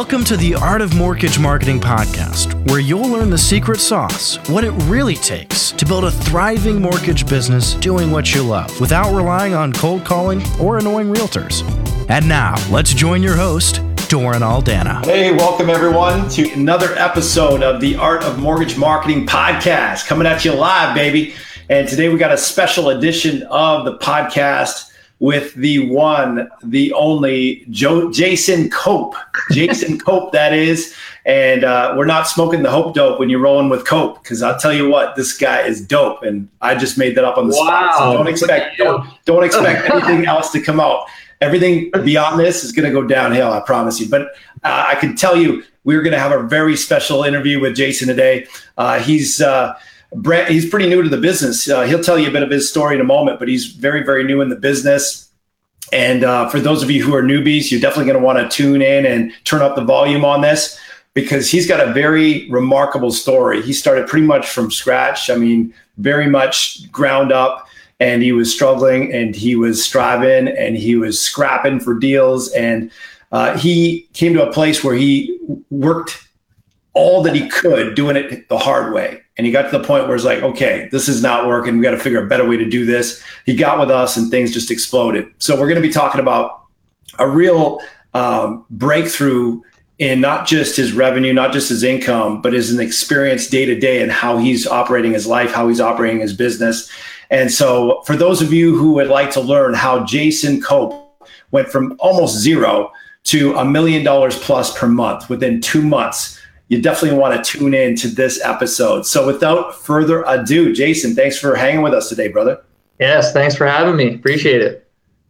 Welcome to the Art of Mortgage Marketing podcast, where you'll learn the secret sauce, what it really takes to build a thriving mortgage business doing what you love without relying on cold calling or annoying realtors. And now, let's join your host, Doran Aldana. Hey, welcome everyone to another episode of the Art of Mortgage Marketing podcast coming at you live, baby. And today we got a special edition of the podcast with the one, the only Joe, Jason Cope. Jason Cope, that is. And uh, we're not smoking the Hope dope when you're rolling with Cope, because I'll tell you what, this guy is dope. And I just made that up on the wow. spot. So don't expect don't, don't expect anything else to come out. Everything beyond this is going to go downhill, I promise you. But uh, I can tell you, we're going to have a very special interview with Jason today. Uh, he's uh, Brent, he's pretty new to the business. Uh, he'll tell you a bit of his story in a moment, but he's very, very new in the business. And uh, for those of you who are newbies, you're definitely going to want to tune in and turn up the volume on this because he's got a very remarkable story. He started pretty much from scratch. I mean, very much ground up, and he was struggling and he was striving and he was scrapping for deals. And uh, he came to a place where he worked all that he could doing it the hard way. And he got to the point where it's like, okay, this is not working. We got to figure a better way to do this. He got with us and things just exploded. So we're going to be talking about a real um, breakthrough in not just his revenue, not just his income, but his experience day to day and how he's operating his life, how he's operating his business. And so for those of you who would like to learn how Jason Cope went from almost zero to a million dollars plus per month within two months, you definitely want to tune in to this episode. So without further ado, Jason, thanks for hanging with us today, brother. Yes, thanks for having me. Appreciate it.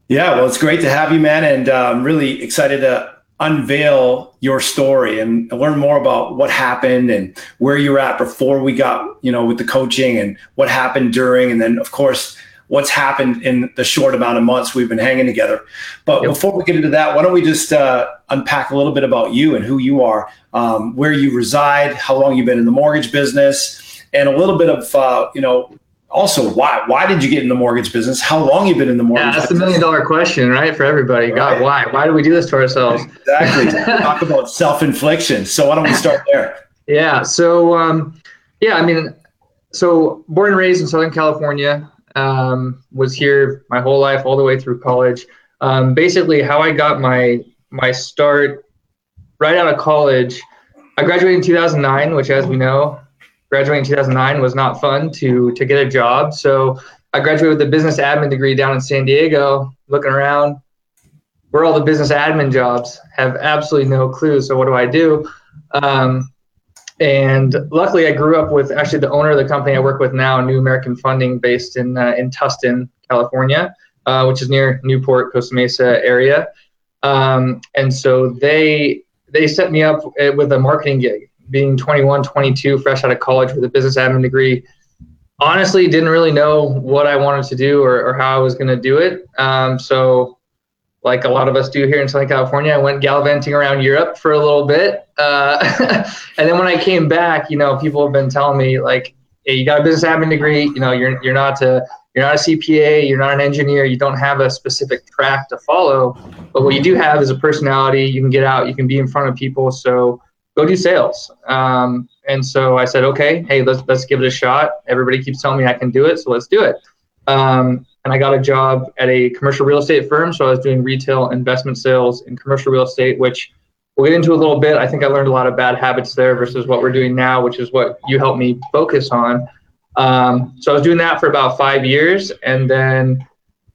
Yeah, well, it's great to have you, man, and uh, I'm really excited to unveil your story and learn more about what happened and where you're at before we got, you know, with the coaching and what happened during, and then of course what's happened in the short amount of months we've been hanging together. But yep. before we get into that, why don't we just uh, unpack a little bit about you and who you are, um, where you reside, how long you've been in the mortgage business, and a little bit of uh, you know also why why did you get in the mortgage business? How long you been in the mortgage yeah that's the million dollar question right for everybody. Right. god why? Why do we do this to ourselves? Exactly. Talk about self-infliction. So why don't we start there? Yeah so um, yeah i mean so born and raised in southern california um, was here my whole life, all the way through college. Um, basically, how I got my my start right out of college. I graduated in 2009, which, as we know, graduating in 2009 was not fun to to get a job. So I graduated with a business admin degree down in San Diego. Looking around, where all the business admin jobs have absolutely no clue. So what do I do? Um, and luckily, I grew up with actually the owner of the company I work with now, New American Funding, based in uh, in Tustin, California, uh, which is near Newport, Costa Mesa area. Um, and so they they set me up uh, with a marketing gig, being 21, 22, fresh out of college with a business admin degree. Honestly, didn't really know what I wanted to do or, or how I was going to do it. Um, so like a lot of us do here in Southern California. I went gallivanting around Europe for a little bit. Uh, and then when I came back, you know, people have been telling me like, hey, you got a business admin degree, you know, you're, you're not a, you're not a CPA, you're not an engineer, you don't have a specific track to follow, but what you do have is a personality. You can get out, you can be in front of people. So go do sales. Um, and so I said, okay, hey, let's, let's give it a shot. Everybody keeps telling me I can do it. So let's do it. Um, and I got a job at a commercial real estate firm. So I was doing retail investment sales in commercial real estate, which we'll get into a little bit. I think I learned a lot of bad habits there versus what we're doing now, which is what you helped me focus on. Um, so I was doing that for about five years, and then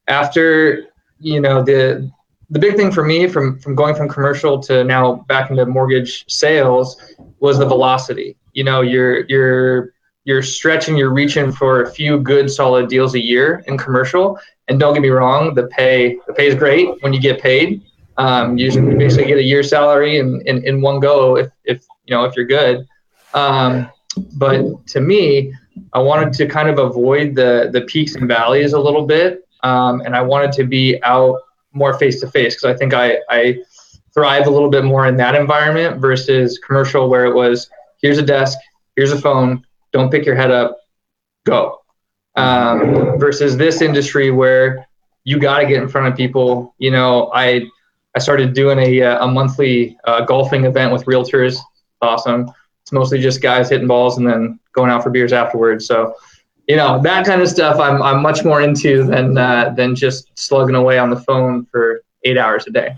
after you know the the big thing for me from from going from commercial to now back into mortgage sales was the velocity. You know, you're you're you're stretching, you're reaching for a few good solid deals a year in commercial. And don't get me wrong, the pay the pay is great when you get paid. Um, you basically get a year's salary in, in, in one go if, if you know if you're good. Um, but to me, I wanted to kind of avoid the the peaks and valleys a little bit, um, and I wanted to be out more face to face because I think I, I thrive a little bit more in that environment versus commercial where it was here's a desk, here's a phone, don't pick your head up, go. Um, versus this industry where you got to get in front of people. You know, I I started doing a, uh, a monthly uh, golfing event with realtors. Awesome. It's mostly just guys hitting balls and then going out for beers afterwards. So, you know, that kind of stuff I'm, I'm much more into than, uh, than just slugging away on the phone for eight hours a day.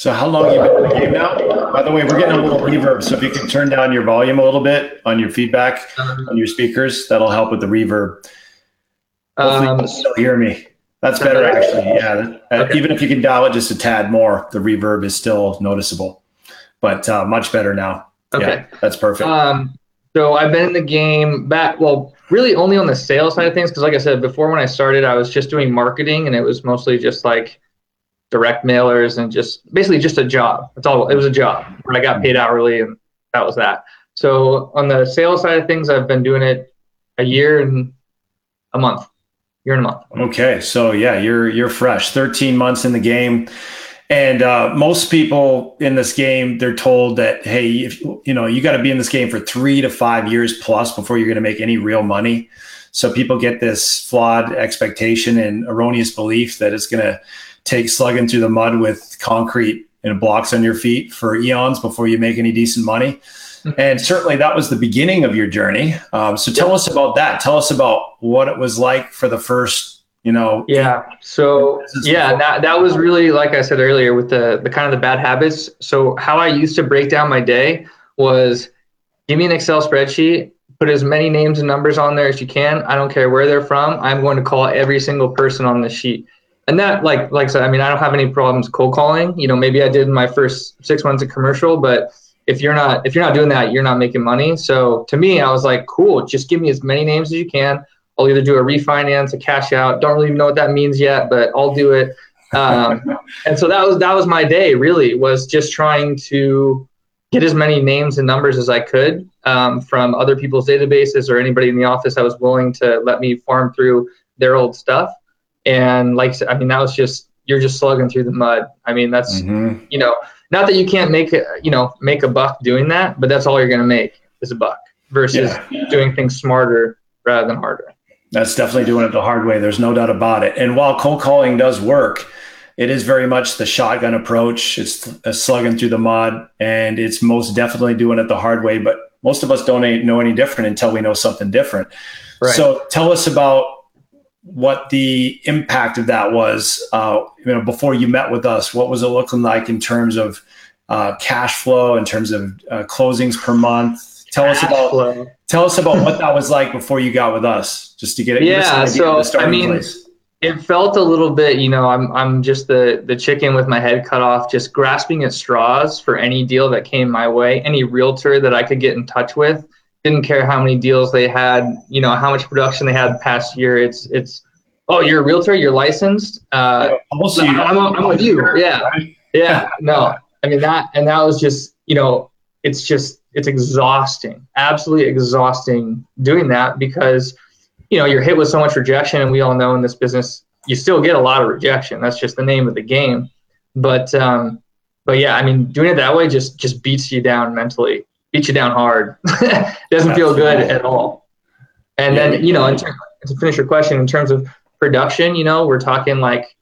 So how long you been in the game now? By the way, we're getting a little reverb, so if you can turn down your volume a little bit on your feedback on your speakers, that'll help with the reverb. Hopefully um, you still hear me. That's better, actually. Yeah, okay. even if you can dial it just a tad more, the reverb is still noticeable, but uh, much better now. Okay, yeah, that's perfect. Um, so I've been in the game back. Well, really only on the sales side of things, because like I said before, when I started, I was just doing marketing, and it was mostly just like direct mailers and just basically just a job. It's all. It was a job where I got paid hourly, and that was that. So on the sales side of things, I've been doing it a year and a month. Year and a month. Okay, so yeah, you're you're fresh. Thirteen months in the game. And uh, most people in this game, they're told that, hey, if, you know, you got to be in this game for three to five years plus before you're going to make any real money. So people get this flawed expectation and erroneous belief that it's going to take slugging through the mud with concrete and blocks on your feet for eons before you make any decent money. Hmm. And certainly that was the beginning of your journey. Um, so tell us about that. Tell us about what it was like for the first, you know. Yeah. So yeah, that, that was really, like I said earlier, with the, the kind of the bad habits. So how I used to break down my day was give me an Excel spreadsheet, put as many names and numbers on there as you can. I don't care where they're from. I'm going to call every single person on the sheet and that like like I said, I mean, I don't have any problems cold calling. You know, maybe I did in my first six months of commercial, but if you're not if you're not doing that, you're not making money. So to me, I was like, cool, just give me as many names as you can. I'll either do a refinance, a cash out. Don't really even know what that means yet, but I'll do it. Um, and so that was that was my day. Really, was just trying to get as many names and numbers as I could um, from other people's databases or anybody in the office that was willing to let me farm through their old stuff. And like I mean, that was just you're just slugging through the mud. I mean, that's mm-hmm. you know, not that you can't make you know make a buck doing that, but that's all you're gonna make is a buck versus yeah. doing things smarter rather than harder. That's definitely doing it the hard way. There's no doubt about it. And while cold calling does work, it is very much the shotgun approach. It's a slugging through the mud, and it's most definitely doing it the hard way. But most of us don't know any different until we know something different. Right. So tell us about what the impact of that was. Uh, you know, before you met with us, what was it looking like in terms of uh, cash flow, in terms of uh, closings per month? Tell cash us about flow. tell us about what that was like before you got with us, just to get it. Yeah, so I mean, place. it felt a little bit. You know, I'm I'm just the the chicken with my head cut off, just grasping at straws for any deal that came my way, any realtor that I could get in touch with didn't care how many deals they had, you know, how much production they had past year. It's it's oh, you're a realtor, you're licensed. Uh, also, I'm, I'm, I'm with you. Yeah, yeah. No, I mean that, and that was just you know, it's just it's exhausting, absolutely exhausting doing that because you know you're hit with so much rejection, and we all know in this business you still get a lot of rejection. That's just the name of the game. But um, but yeah, I mean, doing it that way just just beats you down mentally beat you down hard. Doesn't feel good at all. And yeah, then, you know, to finish your question, in terms of production, you know, we're talking like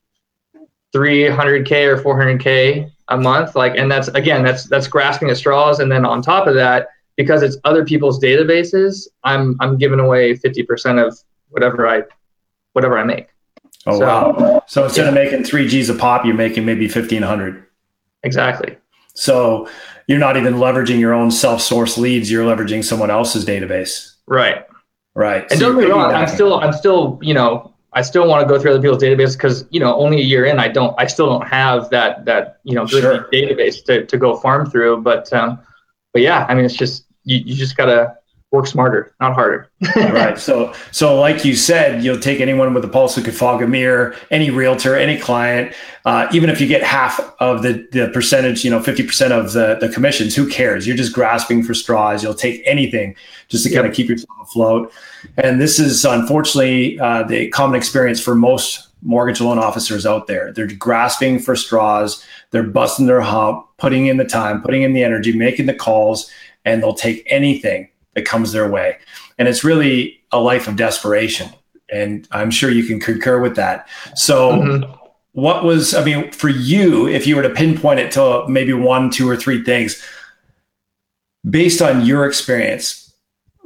300k or 400k a month. Like, and that's again, that's that's grasping at straws. And then on top of that, because it's other people's databases, I'm I'm giving away 50% of whatever I whatever I make. Oh so, wow! So instead yeah. of making three G's a pop, you're making maybe 1500. Exactly. So you're not even leveraging your own self-source leads. You're leveraging someone else's database. Right. Right. And so don't get me wrong. I'm still, I'm still, you know, I still want to go through other people's database because, you know, only a year in, I don't, I still don't have that, that, you know, good sure. database to, to go farm through. But, um, but yeah, I mean, it's just, you, you just gotta, work smarter, not harder. right. So, so like you said, you'll take anyone with a pulse who could fog a mirror, any realtor, any client, uh, even if you get half of the, the percentage, you know, 50% of the, the commissions, who cares? You're just grasping for straws. You'll take anything just to yep. kind of keep yourself afloat. And this is unfortunately uh, the common experience for most mortgage loan officers out there. They're grasping for straws. They're busting their hump, putting in the time, putting in the energy, making the calls, and they'll take anything that comes their way. And it's really a life of desperation. And I'm sure you can concur with that. So, mm-hmm. what was i mean for you if you were to pinpoint it to maybe one two or three things based on your experience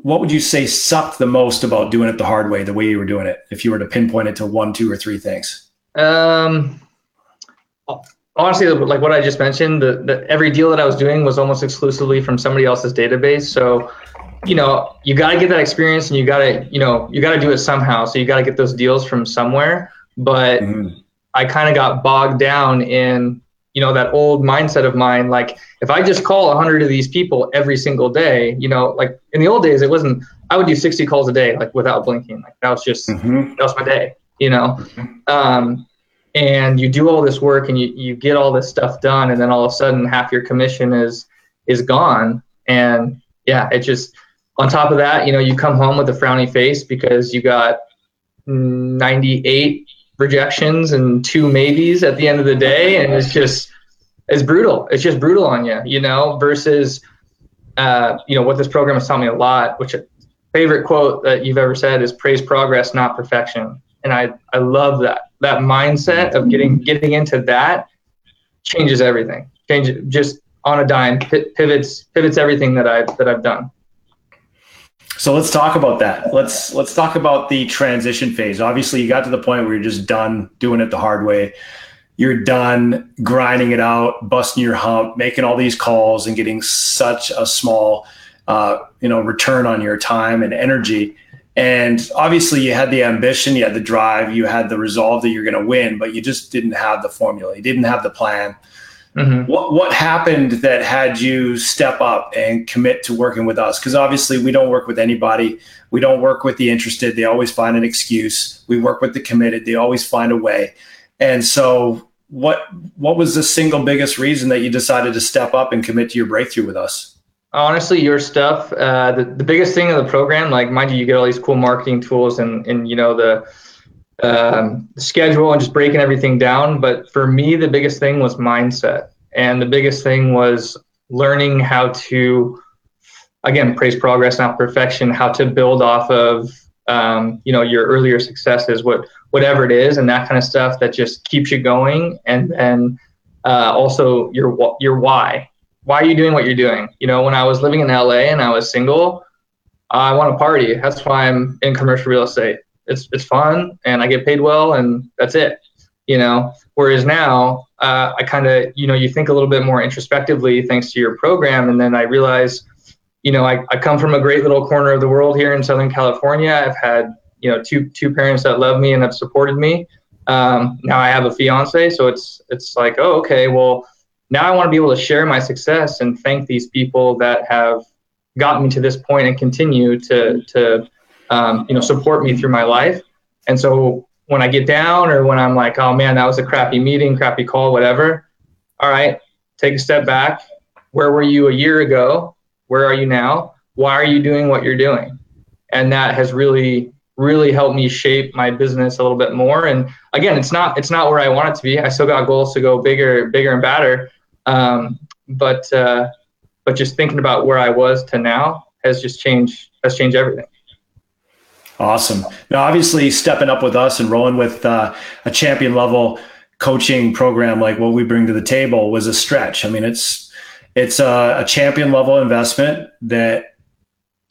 what would you say sucked the most about doing it the hard way the way you were doing it if you were to pinpoint it to one two or three things um honestly like what i just mentioned the, the every deal that i was doing was almost exclusively from somebody else's database so you know you got to get that experience and you got to you know you got to do it somehow. So you got to get those deals from somewhere. But mm-hmm. I kind of got bogged down in you know that old mindset of mine like if i just call 100 of these people every single day you know like in the old days it wasn't i would do 60 calls a day like without blinking. Like that was just mm-hmm. that was my day you know? Um, and you do all this work and you, you get all this stuff done and then all of a sudden half your commission is is gone. And yeah it just on top of that you know you come home with a frowny face because you got 98 rejections and two maybes at the end of the day, and it's just it's brutal. It's just brutal on you, you know. Versus, uh, you know, what this program has taught me a lot. Which favorite quote that you've ever said is "Praise progress, not perfection," and I I love that that mindset of getting getting into that changes everything. Changes just on a dime, pivots pivots everything that I've, that I've done. So let's talk about that. Let's let's talk about the transition phase. Obviously, you got to the point where you're just done doing it the hard way. You're done grinding it out, busting your hump, making all these calls, and getting such a small, uh, you know, return on your time and energy. And obviously, you had the ambition, you had the drive, you had the resolve that you're going to win, but you just didn't have the formula. You didn't have the plan. Mm-hmm. What what happened that had you step up and commit to working with us? Because obviously we don't work with anybody. We don't work with the interested. They always find an excuse. We work with the committed. They always find a way. And so, what what was the single biggest reason that you decided to step up and commit to your breakthrough with us? Honestly, your stuff. Uh, the the biggest thing of the program, like mind you, you get all these cool marketing tools and and you know the um, schedule and just breaking everything down. But for me, the biggest thing was mindset. And the biggest thing was learning how to, again, praise progress, not perfection, how to build off of, um, you know, your earlier successes, what, whatever it is, and that kind of stuff that just keeps you going. And then uh, also your, your why. Why are you doing what you're doing? You know, when I was living in LA and I was single, I want to party. That's why I'm in commercial real estate it's it's fun and I get paid well and that's it. You know, whereas now uh, I kind of you know you think a little bit more introspectively thanks to your program, and then I realize, you know, I, I come from a great little corner of the world here in Southern California. I've had you know two two parents that love me and have supported me. Um, now I have a fiance, so it's it's like oh okay well now I want to be able to share my success and thank these people that have gotten me to this point and continue to to um, you know, support me through my life. And so when I get down or when I'm like, oh man, that was a crappy meeting, crappy call, whatever. All right, take a step back. Where were you a year ago? Where are you now? Why are you doing what you're doing? And that has really, really helped me shape my business a little bit more. And again, it's not, it's not where I want it to be. I still got goals to go bigger, bigger and badder. Um, but, uh, but just thinking about where I was to now has just changed, has changed everything. Awesome. Now, obviously, stepping up with us and rolling with uh, a champion level coaching program like what we bring to the table was a stretch. I mean, it's it's a, a champion level investment that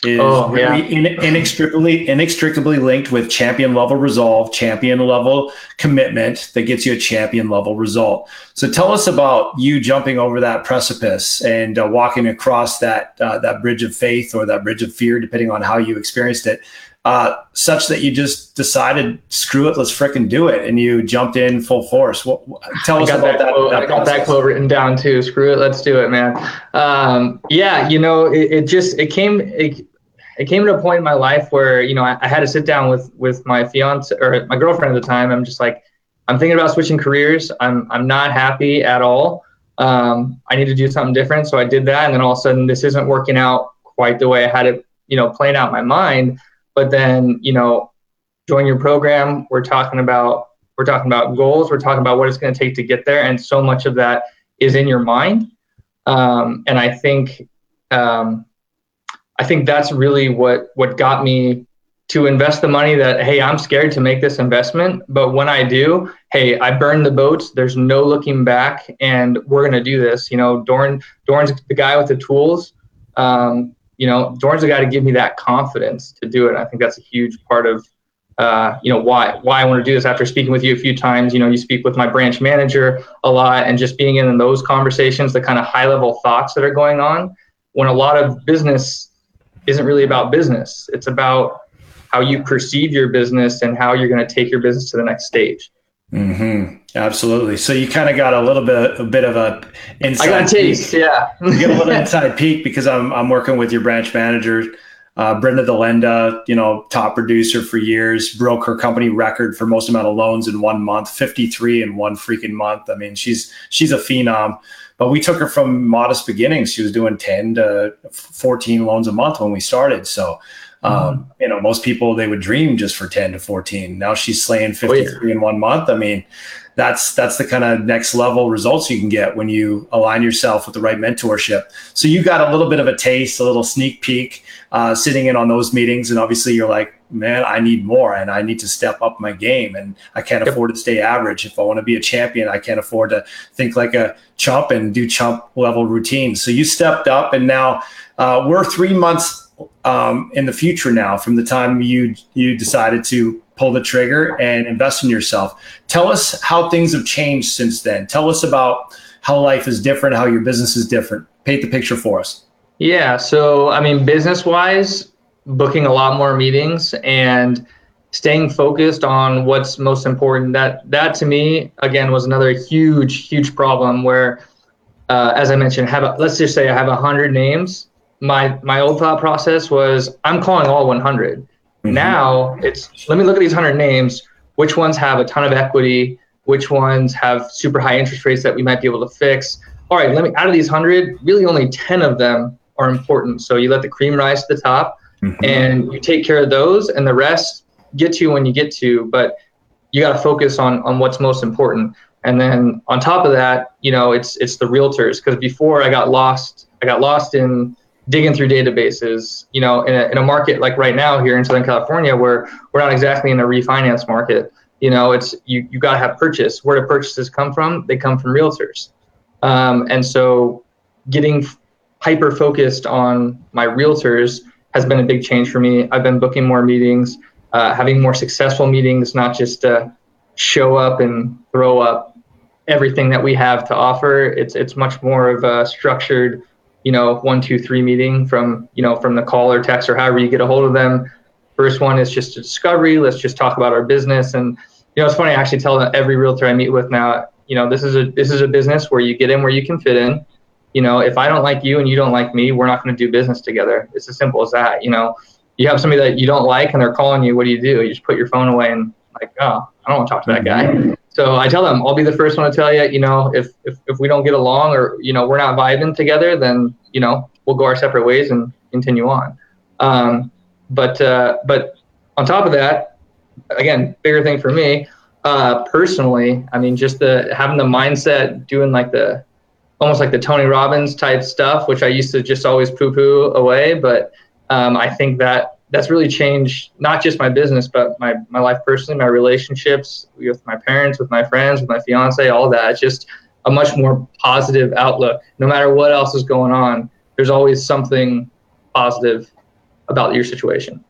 is oh, really yeah. in, inextricably inextricably linked with champion level resolve, champion level commitment that gets you a champion level result. So, tell us about you jumping over that precipice and uh, walking across that uh, that bridge of faith or that bridge of fear, depending on how you experienced it uh, such that you just decided, screw it, let's fricking do it, and you jumped in full force. What, tell us about that. that, quote, that I got that quote written down too. Screw it, let's do it, man. Um, yeah, you know, it, it, just it came it, it came to a point in my life where you know I, I had to sit down with with my fiance or my girlfriend at the time. I'm just like, I'm thinking about switching careers. I'm I'm not happy at all. Um, I need to do something different. So I did that, and then all of a sudden, this isn't working out quite the way I had it, you know, playing out in my mind. But then, you know, join your program. We're talking about we're talking about goals. We're talking about what it's going to take to get there, and so much of that is in your mind. Um, and I think um, I think that's really what what got me to invest the money that hey i'm scared to make this investment but when i do hey i burn the boats there's no looking back and we're going to do this you know Doran Doran's the guy with the tools um, you know Doran's the guy to give me that confidence to do it i think that's a huge part of uh, you know why why I want to do this after speaking with you a few times. You know, you speak with my branch manager a lot, and just being in those conversations, the kind of high level thoughts that are going on. When a lot of business isn't really about business, it's about how you perceive your business and how you're going to take your business to the next stage. Mm-hmm. Absolutely. So you kind of got a little bit, a bit of a inside. I got a taste. Peek. Yeah. you get a little inside peek because I'm I'm working with your branch manager uh, Brenda Delenda, you know, top producer for years, broke her company record for most amount of loans in one month, 53 in one freaking month. I mean, she's she's a phenom. But we took her from modest beginnings. She was doing 10 to 14 loans a month when we started. So, um, mm. you know, most people they would dream just for 10 to 14. Now she's slaying 53 oh, yeah. in one month. I mean, that's that's the kind of next level results you can get when you align yourself with the right mentorship. So you got a little bit of a taste, a little sneak peek, uh, sitting in on those meetings, and obviously you're like, man, I need more, and I need to step up my game, and I can't afford to stay average. If I want to be a champion, I can't afford to think like a chump and do chump level routines. So you stepped up, and now uh, we're three months um, in the future now from the time you you decided to pull the trigger and invest in yourself. Tell us how things have changed since then. Tell us about how life is different, how your business is different. Paint the picture for us. Yeah. So, I mean, business wise, booking a lot more meetings and staying focused on what's most important. That, that to me, again, was another huge, huge problem where, uh, as I mentioned, have a, let's just say I have a hundred names. My, my old thought process was I'm calling all 100 Mm-hmm. Now it's let me look at these 100 names. Which ones have a ton of equity? Which ones have super high interest rates that we might be able to fix? All right, let me out of these 100, really only 10 of them are important. So you let the cream rise to the top mm-hmm. and you take care of those and the rest get to when you get to, but you got to focus on on what's most important. And then on top of that, you know, it's it's the realtors because before I got lost, I got lost in digging through databases, you know, in a, in a market like right now here in Southern California, where we're not exactly in a refinance market, you know, it's you you got to have purchase. Where do purchases come from? They come from realtors, um, and so getting hyper focused on my realtors has been a big change for me. I've been booking more meetings, uh, having more successful meetings, not just to show up and throw up everything that we have to offer. It's it's much more of a structured you know, one, two, three meeting from, you know, from the call or text or however you get a hold of them. First one is just a discovery. Let's just talk about our business. And, you know, it's funny, I actually tell every realtor I meet with now, you know, this is a, this is a business where you get in where you can fit in. You know, if I don't like you and you don't like me, we're not going to do business together. It's as simple as that. You know, you have somebody that you don't like and they're calling you. What do you do? You just put your phone away and like, oh, I don't want to talk to that guy. So I tell them, I'll be the first one to tell you, you know, if, if, if we don't get along or, you know, we're not vibing together, then, you know, we'll go our separate ways and continue on. Um, but, uh, but on top of that, again, bigger thing for me, uh, personally, I mean, just the, having the mindset, doing like the, almost like the Tony Robbins type stuff, which I used to just always poo poo away. But, um, I think that that's really changed not just my business, but my, my life personally, my relationships with my parents, with my friends, with my fiance, all that. It's just a much more positive outlook. No matter what else is going on, there's always something positive about your situation.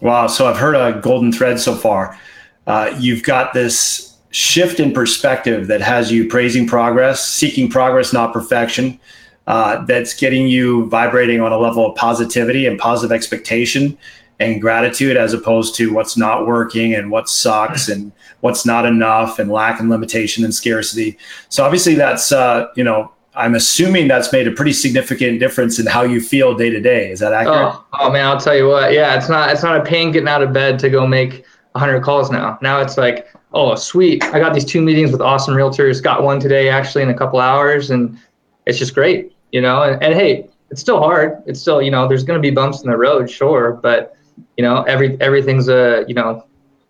Wow. So I've heard a golden thread so far. Uh, you've got this shift in perspective that has you praising progress, seeking progress, not perfection uh, that's getting you vibrating on a level of positivity and positive expectation and gratitude as opposed to what's not working and what sucks and what's not enough and lack and limitation and scarcity. So obviously that's uh, you know I'm assuming that's made a pretty significant difference in how you feel day to day. Is that accurate? Oh, oh man, I'll tell you what. Yeah, it's not it's not a pain getting out of bed to go make 100 calls now. Now it's like, oh, sweet. I got these two meetings with awesome realtors. Got one today actually in a couple hours and it's just great you know, and, and hey, it's still hard. It's still, you know, there's going to be bumps in the road, sure, but you know, every everything's a, you know,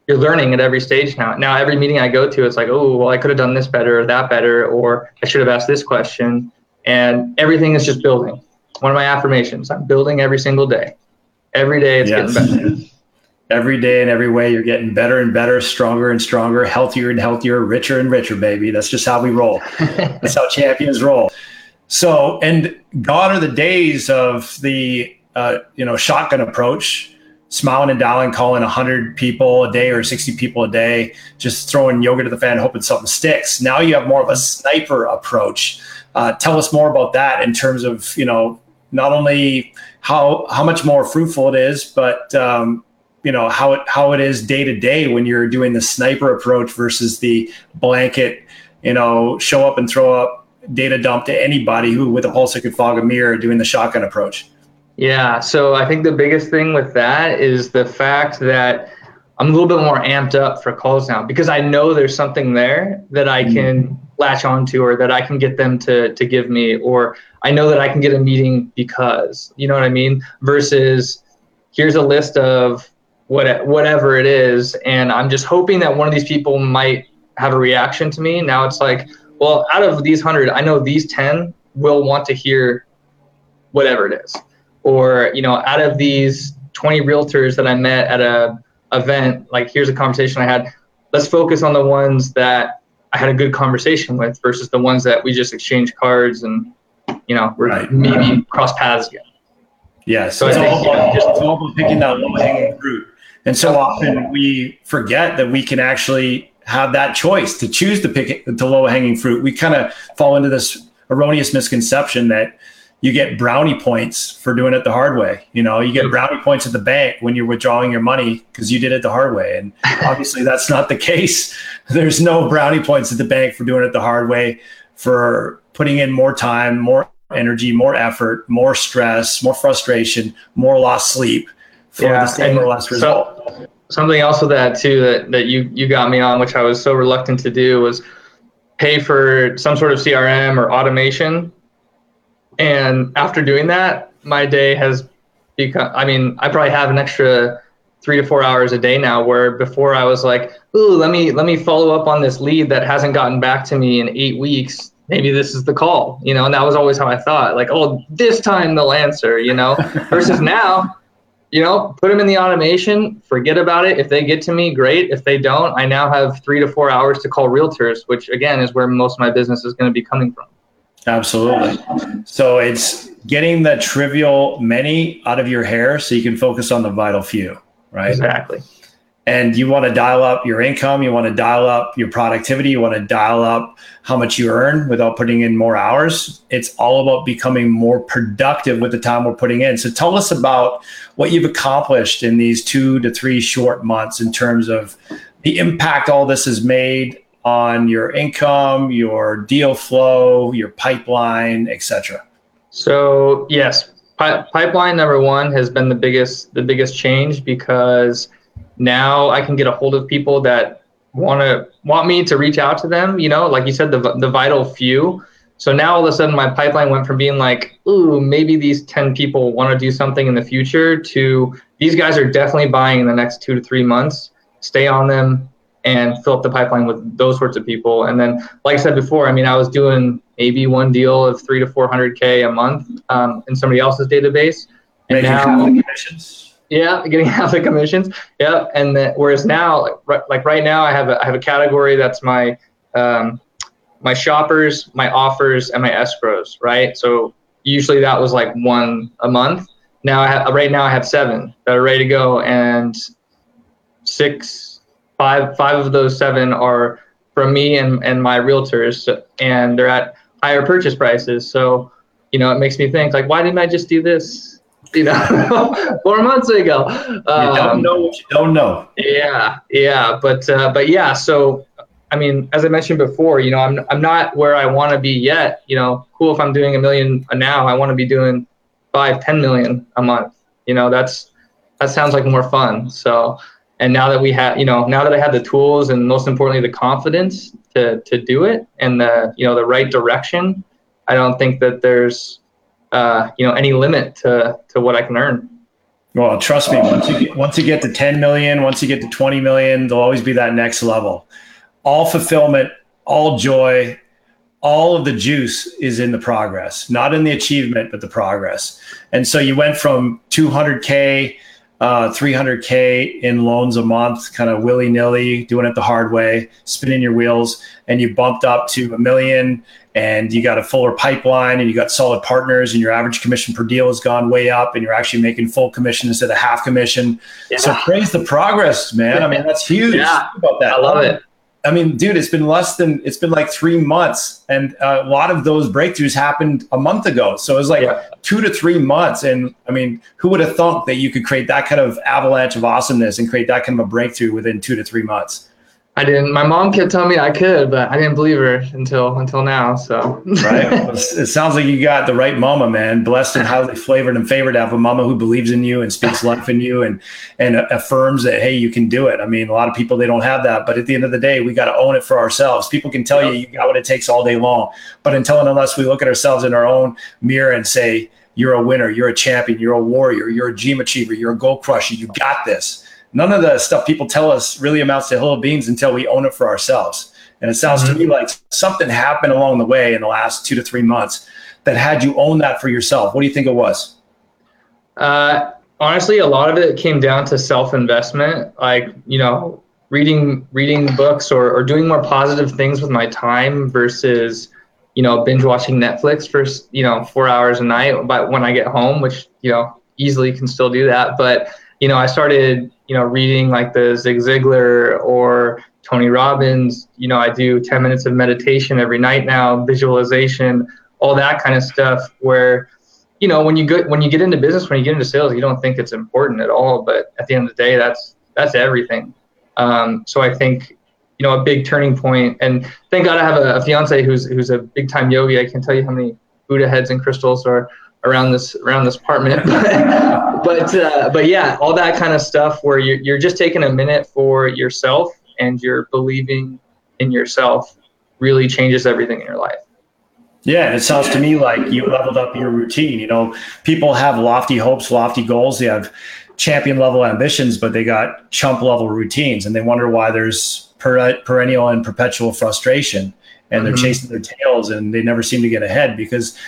you're learning at every stage now. Now every meeting I go to, it's like, oh, well, I could have done this better or that better, or I should have asked this question, and everything is just building. One of my affirmations: I'm building every single day. Every day, it's yes. getting better. every day in every way you're getting better and better stronger and stronger healthier and healthier richer and richer baby that's just how we roll that's how champions roll so and gone are the days of the uh, you know shotgun approach smiling and dialing calling 100 people a day or 60 people a day just throwing yoga to the fan hoping something sticks. Now you have more of a sniper approach. Uh, tell us more about that in terms of you know not only how how much more fruitful it is but um, you know how it how it is day to day when you're doing the sniper approach versus the blanket you know show up and throw up data dump to anybody who with a pulse could fog a mirror doing the shotgun approach. Yeah so i think the biggest thing with that is the fact that i'm a little bit more amped up for calls now because i know there's something there that i mm. can latch onto or that i can get them to to give me or i know that i can get a meeting because you know what i mean? Versus here's a list of what whatever it is and i'm just hoping that one of these people might have a reaction to me. Now it's like well out of these 100 i know these 10 will want to hear whatever it is. Or you know out of these 20 realtors that i met at a event like here's a conversation i had. Let's focus on the ones that i had a good conversation with versus the ones that we just exchanged cards and you know we're right. maybe cross paths again. Yeah so, so it's, all, about, just, it's all about picking that low hanging fruit. And so often we forget that we can actually have that choice to choose to pick the low hanging fruit. We kind of fall into this erroneous misconception that you get brownie points for doing it the hard way. You know, you get brownie points at the bank when you're withdrawing your money because you did it the hard way. And obviously that's not the case. There's no brownie points at the bank for doing it the hard way, for putting in more time, more energy, more effort, more stress, more frustration, more lost sleep for yeah, the same or less result. So, something else with that too that, that you you got me on, which I was so reluctant to do, was pay for some sort of CRM or automation. And after doing that, my day has become. I mean, I probably have an extra three to four hours a day now where before I was like, ooh, let me let me follow up on this lead that hasn't gotten back to me in eight weeks. Maybe this is the call, you know, and that was always how I thought. Like, oh, this time they'll answer, you know. Versus now, you know, put them in the automation, forget about it. If they get to me, great. If they don't, I now have three to four hours to call realtors, which again is where most of my business is going to be coming from. Absolutely. So it's getting the trivial many out of your hair so you can focus on the vital few, right? Exactly and you want to dial up your income, you want to dial up your productivity, you want to dial up how much you earn without putting in more hours. It's all about becoming more productive with the time we're putting in. So tell us about what you've accomplished in these two to three short months in terms of the impact all this has made on your income, your deal flow, your pipeline, etc. So yes, pipeline number one has been the biggest the biggest change because now I can get a hold of people that want to want me to reach out to them. You know, like you said, the the vital few. So now all of a sudden my pipeline went from being like, ooh, maybe these 10 people want to do something in the future to these guys are definitely buying in the next two to three months. Stay on them and fill up the pipeline with those sorts of people. And then, like I said before, I mean, I was doing maybe one deal of three to 400K a month um, in somebody else's database. And now, commissions yeah, getting half the commissions. Yeah, and then, whereas now, like right, like right now, I have a, I have a category that's my um, my shoppers, my offers, and my escrows. Right. So usually that was like one a month. Now I have right now I have seven that are ready to go, and six, five, five of those seven are from me and and my realtors, and they're at higher purchase prices. So you know, it makes me think like, why didn't I just do this? You know, four months ago. Um, you don't know what you don't know. Yeah, yeah, but uh, but yeah. So, I mean, as I mentioned before, you know, I'm I'm not where I want to be yet. You know, cool if I'm doing a million now. I want to be doing five, ten million a month. You know, that's that sounds like more fun. So, and now that we have, you know, now that I have the tools and most importantly the confidence to to do it and the you know the right direction, I don't think that there's uh, you know any limit to to what I can earn. Well, trust me, once you get, once you get to 10 million, once you get to 20 million, there'll always be that next level. All fulfillment, all joy, all of the juice is in the progress, not in the achievement, but the progress. And so you went from 200k uh, 300K in loans a month, kind of willy nilly, doing it the hard way, spinning your wheels, and you bumped up to a million and you got a fuller pipeline and you got solid partners and your average commission per deal has gone way up and you're actually making full commission instead of half commission. Yeah. So praise the progress, man. I mean, that's huge. Yeah. about that. I love it. I mean, dude, it's been less than it's been like three months, and uh, a lot of those breakthroughs happened a month ago. So it was like yeah. two to three months, and I mean, who would have thought that you could create that kind of avalanche of awesomeness and create that kind of a breakthrough within two to three months? I didn't. My mom kept telling me I could, but I didn't believe her until until now. So right, it sounds like you got the right mama, man. Blessed and highly flavored and favored to have a mama who believes in you and speaks life in you and and affirms that hey, you can do it. I mean, a lot of people they don't have that, but at the end of the day, we got to own it for ourselves. People can tell yep. you you got what it takes all day long, but until and unless we look at ourselves in our own mirror and say you're a winner, you're a champion, you're a warrior, you're a dream achiever, you're a goal crusher, you got this none of the stuff people tell us really amounts to hill of beans until we own it for ourselves. And it sounds mm-hmm. to me like something happened along the way in the last two to three months that had you own that for yourself. What do you think it was? Uh, honestly, a lot of it came down to self investment, like you know, reading reading books or, or doing more positive things with my time versus you know binge watching Netflix for you know four hours a night. But when I get home, which you know easily can still do that, but you know, I started you know, reading like the Zig Ziglar or Tony Robbins. You know, I do 10 minutes of meditation every night now, visualization, all that kind of stuff. Where, you know, when you get when you get into business, when you get into sales, you don't think it's important at all, but at the end of the day, that's that's everything. Um, so I think, you know, a big turning point. and thank God I have a, a fiance who's who's a big time yogi. I can tell you how many Buddha heads and crystals are around this around this apartment. but but, uh, but yeah, all that kind of stuff where you're you're just taking a minute for yourself and you're believing in yourself really changes everything in your life. Yeah, it sounds to me like you leveled up your routine. You know, people have lofty hopes, lofty goals. They have champion level ambitions, but they got chump level routines, and they wonder why there's per- perennial and perpetual frustration, and they're mm-hmm. chasing their tails, and they never seem to get ahead because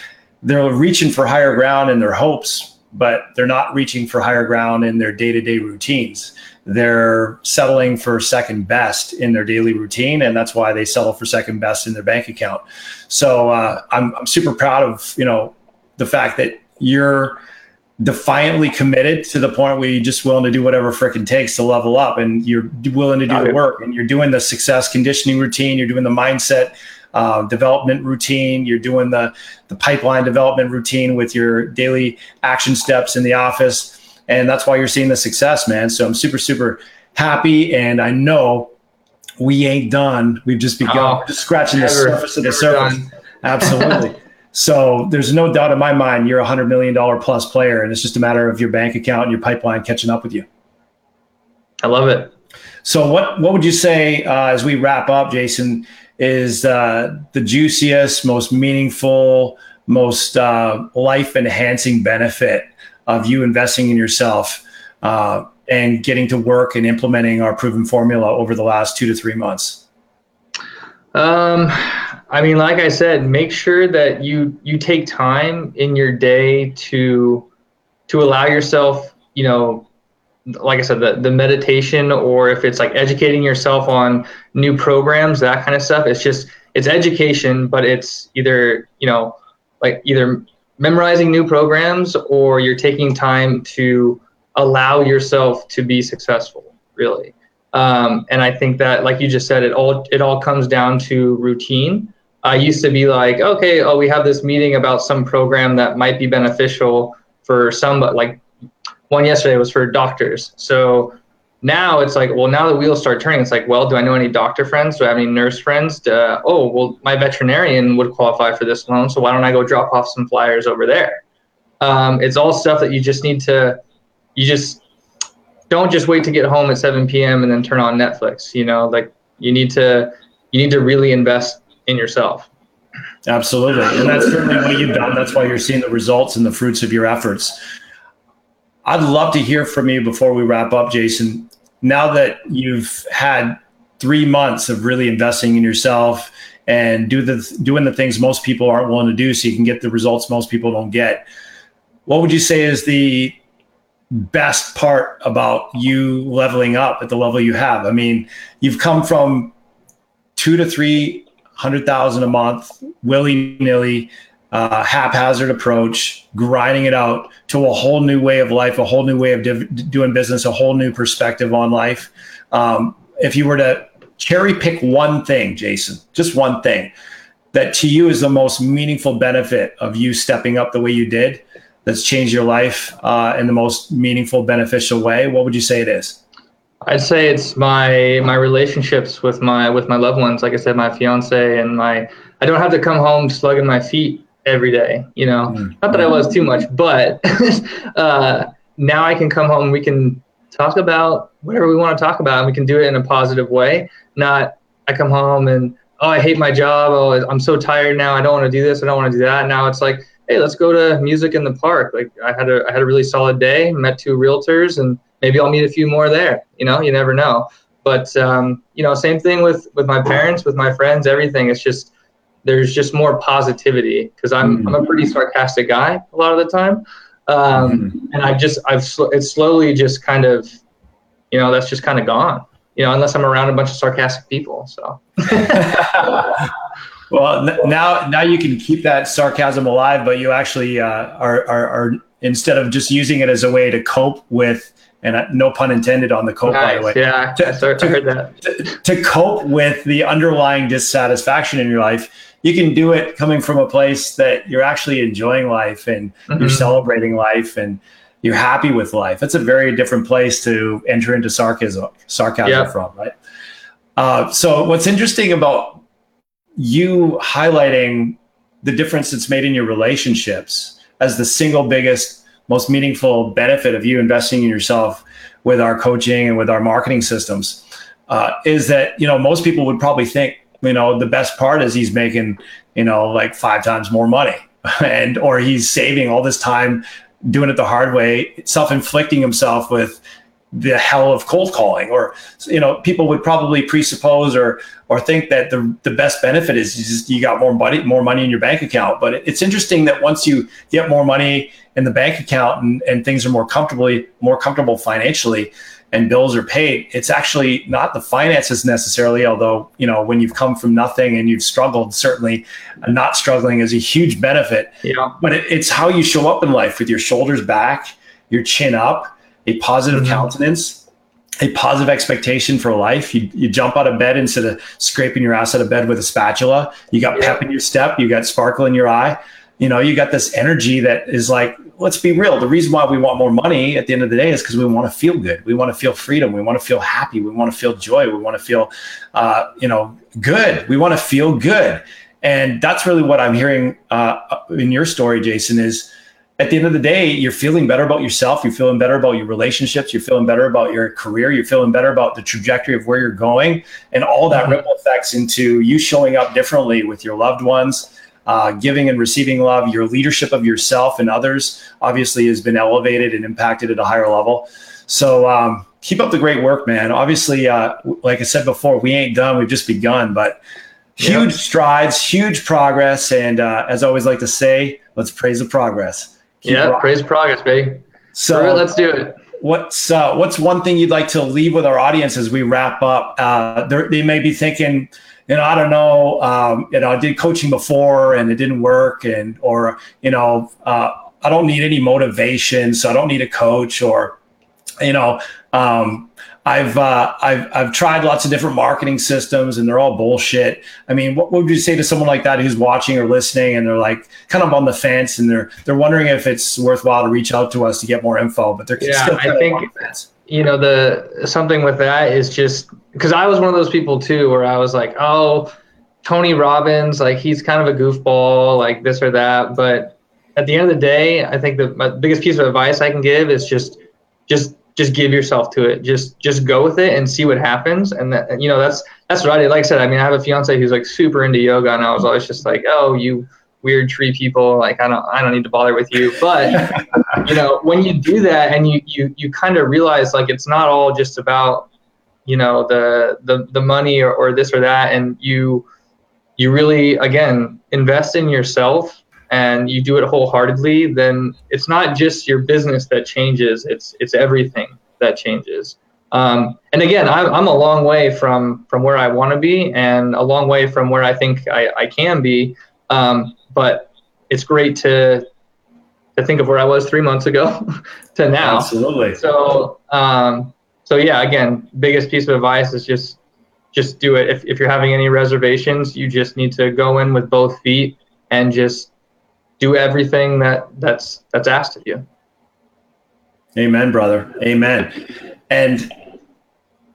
they're reaching for higher ground in their hopes, but they're not reaching for higher ground in their day to day routines. They're settling for second best in their daily routine, and that's why they settle for second best in their bank account. So uh, I'm, I'm super proud of you know the fact that you're defiantly committed to the point where you're just willing to do whatever frickin' takes to level up and you're willing to do the work and you're doing the success conditioning routine you're doing the mindset uh, development routine. You're doing the the pipeline development routine with your daily action steps in the office, and that's why you're seeing the success, man. So I'm super super happy, and I know we ain't done. We've just begun. Oh, just scratching never, the surface of the surface. Done. Absolutely. So there's no doubt in my mind you're a hundred million dollar plus player, and it's just a matter of your bank account and your pipeline catching up with you. I love it. So what what would you say uh, as we wrap up, Jason? Is uh, the juiciest, most meaningful, most uh, life enhancing benefit of you investing in yourself uh, and getting to work and implementing our proven formula over the last two to three months? Um, I mean, like I said, make sure that you you take time in your day to to allow yourself, you know, like I said, the, the meditation or if it's like educating yourself on new programs, that kind of stuff. It's just it's education, but it's either, you know, like either memorizing new programs or you're taking time to allow yourself to be successful, really. Um, and I think that, like you just said, it all it all comes down to routine. I used to be like, okay, oh, we have this meeting about some program that might be beneficial for some, but like one yesterday was for doctors. So now it's like, well, now the wheels start turning. It's like, well, do I know any doctor friends? Do I have any nurse friends? To, oh, well, my veterinarian would qualify for this loan. So why don't I go drop off some flyers over there? Um, it's all stuff that you just need to, you just don't just wait to get home at 7 p.m. and then turn on Netflix. You know, like you need to, you need to really invest in yourself. Absolutely. And that's certainly what you've done. That's why you're seeing the results and the fruits of your efforts. I'd love to hear from you before we wrap up, Jason. Now that you've had three months of really investing in yourself and do the doing the things most people aren't willing to do, so you can get the results most people don't get. What would you say is the best part about you leveling up at the level you have? I mean, you've come from two to three hundred thousand a month, willy nilly, uh, haphazard approach, grinding it out to a whole new way of life, a whole new way of div- doing business, a whole new perspective on life. Um, if you were to cherry pick one thing, Jason, just one thing that to you is the most meaningful benefit of you stepping up the way you did, that's changed your life uh, in the most meaningful, beneficial way, what would you say it is? I'd say it's my my relationships with my with my loved ones. Like I said, my fiance and my I don't have to come home slugging my feet every day. You know, mm-hmm. not that I was too much, but uh, now I can come home. We can talk about whatever we want to talk about, and we can do it in a positive way. Not I come home and oh I hate my job. Oh I'm so tired now. I don't want to do this. I don't want to do that. Now it's like hey let's go to music in the park. Like I had a I had a really solid day. Met two realtors and maybe I'll meet a few more there. You know, you never know. But um, you know, same thing with with my parents, with my friends, everything. It's just there's just more positivity because I'm mm-hmm. I'm a pretty sarcastic guy a lot of the time, um, mm-hmm. and I just I've sl- it's slowly just kind of, you know, that's just kind of gone. You know, unless I'm around a bunch of sarcastic people. So. well, n- now now you can keep that sarcasm alive, but you actually uh, are, are are instead of just using it as a way to cope with and no pun intended on the cope, nice. by the way. Yeah, to, to, heard that. To, to, cope with the underlying dissatisfaction in your life, you can do it coming from a place that you're actually enjoying life and mm-hmm. you're celebrating life and you're happy with life. It's a very different place to enter into sarcasm, sarcasm yep. from, right? Uh, so, what's interesting about you highlighting the difference it's made in your relationships as the single biggest most meaningful benefit of you investing in yourself with our coaching and with our marketing systems uh, is that you know most people would probably think you know the best part is he's making you know like five times more money. And or he's saving all this time doing it the hard way self-inflicting himself with the hell of cold calling. Or you know people would probably presuppose or or think that the, the best benefit is you just you got more money more money in your bank account. But it's interesting that once you get more money in the bank account and, and things are more comfortably more comfortable financially and bills are paid it's actually not the finances necessarily although you know when you've come from nothing and you've struggled certainly not struggling is a huge benefit yeah. but it, it's how you show up in life with your shoulders back your chin up a positive mm-hmm. countenance, a positive expectation for life. You, you jump out of bed instead of scraping your ass out of bed with a spatula. You got yeah. pep in your step. You got sparkle in your eye. You know, you got this energy that is like, let's be real. The reason why we want more money at the end of the day is because we want to feel good. We want to feel freedom. We want to feel happy. We want to feel joy. We want to feel, uh, you know, good. We want to feel good. And that's really what I'm hearing uh, in your story, Jason, is at the end of the day, you're feeling better about yourself. You're feeling better about your relationships. You're feeling better about your career. You're feeling better about the trajectory of where you're going. And all that mm-hmm. ripple effects into you showing up differently with your loved ones, uh, giving and receiving love. Your leadership of yourself and others obviously has been elevated and impacted at a higher level. So um, keep up the great work, man. Obviously, uh, like I said before, we ain't done. We've just begun, but huge strides, huge progress. And uh, as I always like to say, let's praise the progress. Keep yeah, rocking. praise progress, baby. So let's do it. What's uh, what's one thing you'd like to leave with our audience as we wrap up? Uh, they may be thinking, you know, I don't know, um, you know, I did coaching before and it didn't work, and or you know, uh, I don't need any motivation, so I don't need a coach, or you know, um, I've uh, I've I've tried lots of different marketing systems and they're all bullshit. I mean, what, what would you say to someone like that who's watching or listening and they're like kind of on the fence and they're they're wondering if it's worthwhile to reach out to us to get more info, but they're yeah, still I think you know the something with that is just because I was one of those people too where I was like, oh, Tony Robbins, like he's kind of a goofball, like this or that, but at the end of the day, I think the biggest piece of advice I can give is just just just give yourself to it. Just just go with it and see what happens. And that you know that's that's did. Like I said, I mean, I have a fiance who's like super into yoga, and I was always just like, oh, you weird tree people, like I don't I don't need to bother with you. But you know, when you do that and you you you kind of realize like it's not all just about you know the the the money or, or this or that, and you you really again invest in yourself and you do it wholeheartedly, then it's not just your business that changes; it's it's everything that changes. Um, and again, I'm, I'm a long way from from where I want to be, and a long way from where I think I, I can be. Um, but it's great to to think of where I was three months ago to now. Absolutely. So um, so yeah, again, biggest piece of advice is just just do it. If if you're having any reservations, you just need to go in with both feet and just do everything that that's that's asked of you. Amen, brother. Amen. And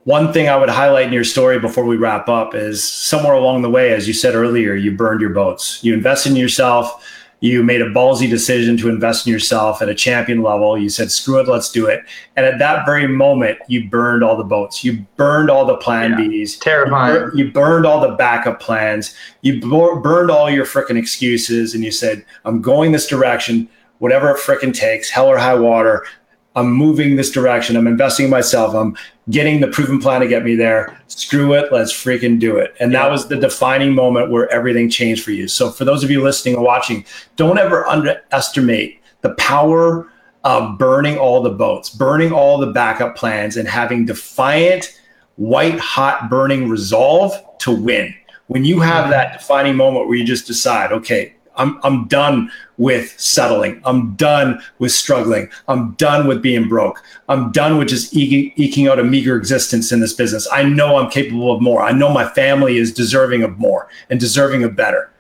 one thing I would highlight in your story before we wrap up is somewhere along the way, as you said earlier, you burned your boats. You invested in yourself. You made a ballsy decision to invest in yourself at a champion level. You said, screw it, let's do it. And at that very moment, you burned all the boats. You burned all the plan yeah, Bs. Terrifying. You, bur- you, burned all the backup plans. You bur- burned all your freaking excuses. And you said, I'm going this direction, whatever it freaking takes, hell or high water. I'm moving this direction. I'm investing in myself. I'm getting the proven plan to get me there. Screw it. Let's freaking do it. And yeah. that was the defining moment where everything changed for you. So, for those of you listening or watching, don't ever underestimate the power of burning all the boats, burning all the backup plans, and having defiant, white hot burning resolve to win. When you have mm-hmm. that defining moment where you just decide, okay, I'm, I'm done with settling. I'm done with struggling. I'm done with being broke. I'm done with just eking, eking out a meager existence in this business. I know I'm capable of more. I know my family is deserving of more and deserving of better.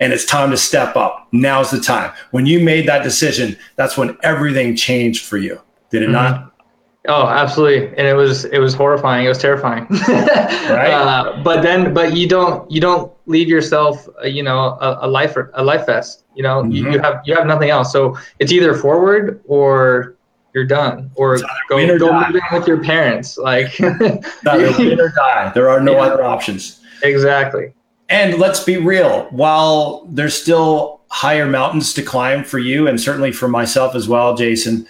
And it's time to step up. Now's the time. When you made that decision, that's when everything changed for you. Did it mm-hmm. not? Oh, absolutely, and it was it was horrifying. It was terrifying. right. Uh, but then, but you don't you don't leave yourself, uh, you know, a, a, life a life vest. You know, mm-hmm. you, you, have you have nothing else. So it's either forward or you're done, or go or go move in with your parents. Like win or die. There are no yeah. other options. Exactly. And let's be real. While there's still higher mountains to climb for you, and certainly for myself as well, Jason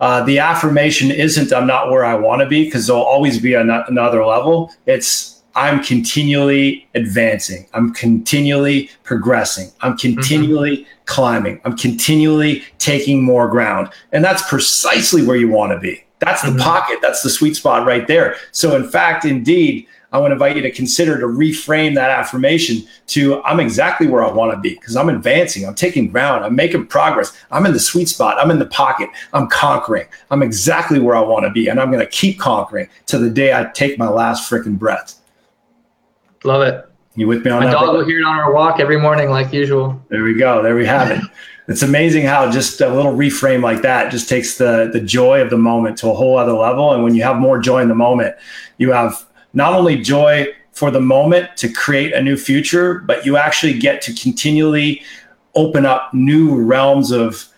uh, the affirmation isn't I'm not where I want to be because there'll always be an- another level. It's I'm continually advancing. I'm continually progressing. I'm mm-hmm. continually mm-hmm. climbing. I'm continually taking more ground. And that's precisely where you want to be. That's the mm-hmm. pocket. That's the sweet spot right there. So, in fact, indeed, I want to invite you to consider to reframe that affirmation to I'm exactly where I want to be because I'm advancing, I'm taking ground, I'm making progress, I'm in the sweet spot, I'm in the pocket, I'm conquering, I'm exactly where I want to be, and I'm going to keep conquering to the day I take my last freaking breath. Love it. You with me on my that? My dog will hear it on our walk every morning, like usual. There we go. There we have it. it's amazing how just a little reframe like that just takes the the joy of the moment to a whole other level. And when you have more joy in the moment, you have not only joy for the moment to create a new future, but you actually get to continually open up new realms of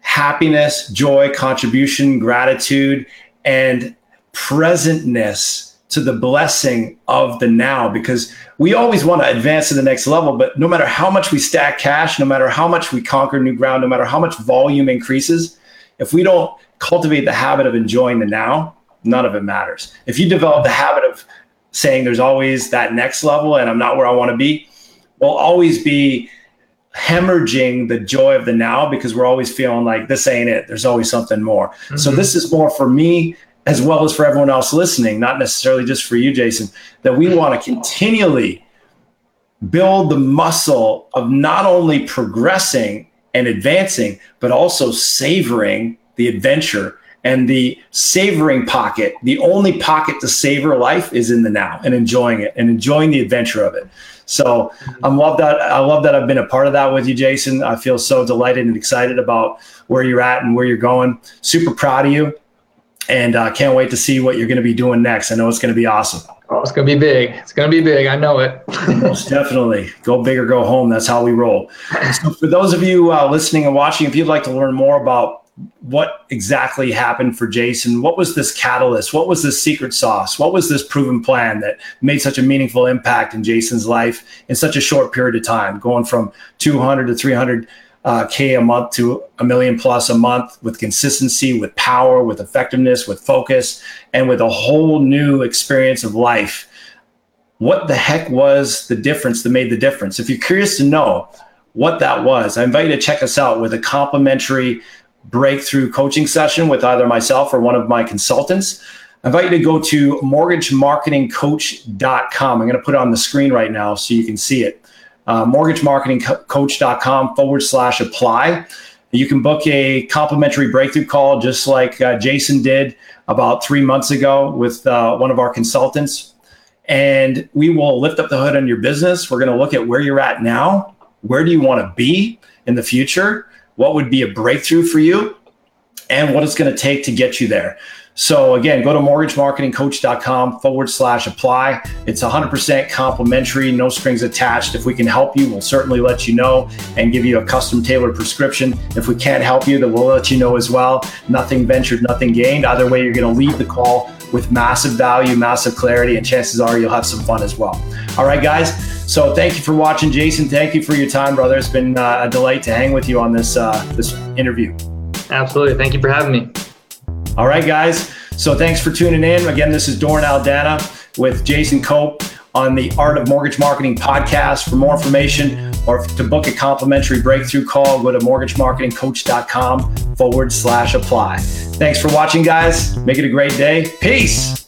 happiness, joy, contribution, gratitude, and presentness to the blessing of the now. Because we always want to advance to the next level but no matter how much we stack cash no matter how much we conquer new ground no matter how much volume increases if we don't cultivate the habit of enjoying the now none of it matters. If you develop the habit of saying there's always that next level and I'm not where I want to be, we'll always be hemorrhaging the joy of the now because we're always feeling like this ain't it. There's always something more. Mm-hmm. So this is more for me as well as for everyone else listening, not necessarily just for you, Jason, that we want to continually build the muscle of not only progressing and advancing, but also savoring the adventure and the savoring pocket, the only pocket to savor life is in the now and enjoying it and enjoying the adventure of it. So I love that. I love that I've been a part of that with you, Jason. I feel so delighted and excited about where you're at and where you're going. Super proud of you, and I uh, can't wait to see what you're going to be doing next. I know it's going to be awesome. Oh, it's going to be big. It's going to be big. I know it. Most definitely. Go big or go home. That's how we roll. So for those of you uh, listening and watching, if you'd like to learn more about what exactly happened for Jason? What was this catalyst? What was this secret sauce? What was this proven plan that made such a meaningful impact in Jason's life in such a short period of time, going from 200 to 300 uh, K a month to a million plus a month with consistency, with power, with effectiveness, with focus, and with a whole new experience of life. What the heck was the difference that made the difference? If you're curious to know, what that was, I invite you to check us out with a complimentary breakthrough coaching session with either myself or one of my consultants. I invite you to go to mortgagemarketingcoach.com. I'm going to put it on the screen right now so you can see it. Uh, mortgagemarketingcoach.com forward slash apply. You can book a complimentary breakthrough call just like uh, Jason did about three months ago with uh, one of our consultants. And we will lift up the hood on your business. We're going to look at where you're at now. Where do you want to be in the future? What would be a breakthrough for you? And what it's going to take to get you there. So again, go to mortgagemarketingcoach.com forward slash apply. It's 100% complimentary, no strings attached. If we can help you, we'll certainly let you know and give you a custom tailored prescription. If we can't help you, then we'll let you know as well. Nothing ventured, nothing gained. Either way, you're going to leave the call with massive value, massive clarity, and chances are you'll have some fun as well. All right, guys. So thank you for watching, Jason. Thank you for your time, brother. It's been uh, a delight to hang with you on this uh, this interview. Absolutely. Thank you for having me. All right, guys. So thanks for tuning in. Again, this is Doran Aldana with Jason Cope on the Art of Mortgage Marketing podcast. For more information or to book a complimentary breakthrough call, go to mortgagemarketingcoach.com forward slash apply. Thanks for watching, guys. Make it a great day. Peace.